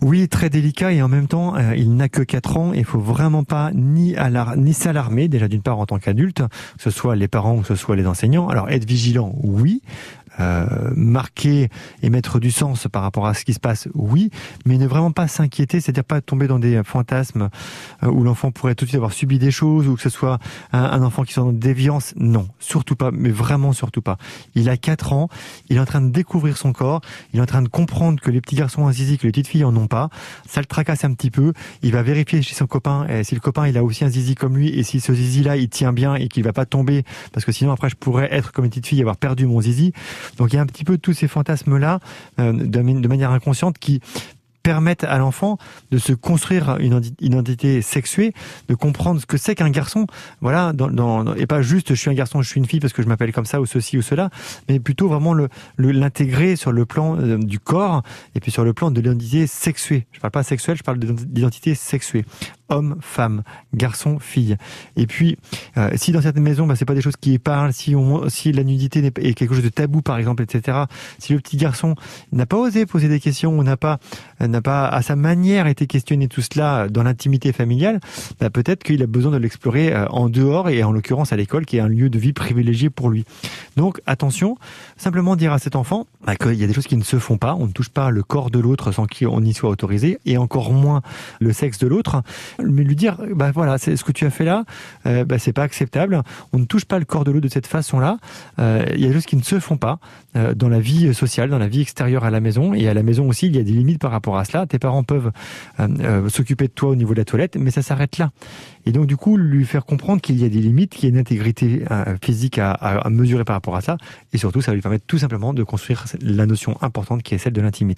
Oui, très délicat et en même temps, euh, il n'a que 4 ans et il faut vraiment pas ni, ni s'alarmer, déjà d'une part en tant qu'adulte, que ce soit les parents ou que ce soit les enseignants. Alors être vigilant, oui, euh, marquer et mettre du sens par rapport à ce qui se passe, oui, mais ne vraiment pas s'inquiéter, c'est-à-dire pas tomber dans des fantasmes euh, où l'enfant pourrait tout de suite avoir subi des choses ou que ce soit un, enfant qui soit dans déviance. Non, surtout pas, mais vraiment surtout pas. Il a 4 ans, il est en train de découvrir son corps, il est en train de comprendre que les petits garçons ont un zizi, que les petites filles en ont pas. Ça le tracasse un petit peu. Il va vérifier chez son copain et si le copain il a aussi un zizi comme lui et si ce zizi là il tient bien et qu'il va pas tomber parce que sinon après je pourrais être comme une petite fille et avoir perdu mon zizi. Donc il y a un petit peu tous ces fantasmes-là euh, de, manière inconsciente qui permettent à l'enfant de se construire une identité sexuée, de comprendre ce que c'est qu'un garçon, voilà, et pas juste je suis un garçon, je suis une fille parce que je m'appelle comme ça ou ceci ou cela, mais plutôt vraiment l'intégrer sur le plan euh, du corps et puis sur le plan de l'identité sexuée. Je parle pas sexuelle, je parle d'identité sexuée homme, femme, garçon, fille. Et puis, euh, si dans certaines maisons, bah, c'est pas des choses qui parlent, si, on, si la nudité est quelque chose de tabou, par exemple, etc. Si le petit garçon n'a pas osé poser des questions, ou n'a pas, n'a pas à sa manière été questionné tout cela dans l'intimité familiale, bah, peut-être qu'il a besoin de l'explorer euh, en dehors et en l'occurrence à l'école, qui est un lieu de vie privilégié pour lui. Donc, attention, simplement dire à cet enfant bah, qu'il y a des choses qui ne se font pas. On ne touche pas le corps de l'autre sans qu'on y soit autorisé, et encore moins le sexe de l'autre mais lui dire, bah voilà, ce que tu as fait là, euh, bah, c'est pas acceptable. On ne touche pas le corps de l'autre de cette façon-là. Euh, il y a des choses qui ne se font pas euh, dans la vie sociale, dans la vie extérieure à la maison, et à la maison aussi, il y a des limites par rapport à cela. Tes parents peuvent s'occuper de toi au niveau de la toilette, mais ça s'arrête là. Et donc du coup, lui faire comprendre qu'il y a des limites, qu'il y a une intégrité physique à, à mesurer par rapport à ça, et surtout, ça va lui permettre tout simplement de construire la notion importante qui est celle de l'intimité.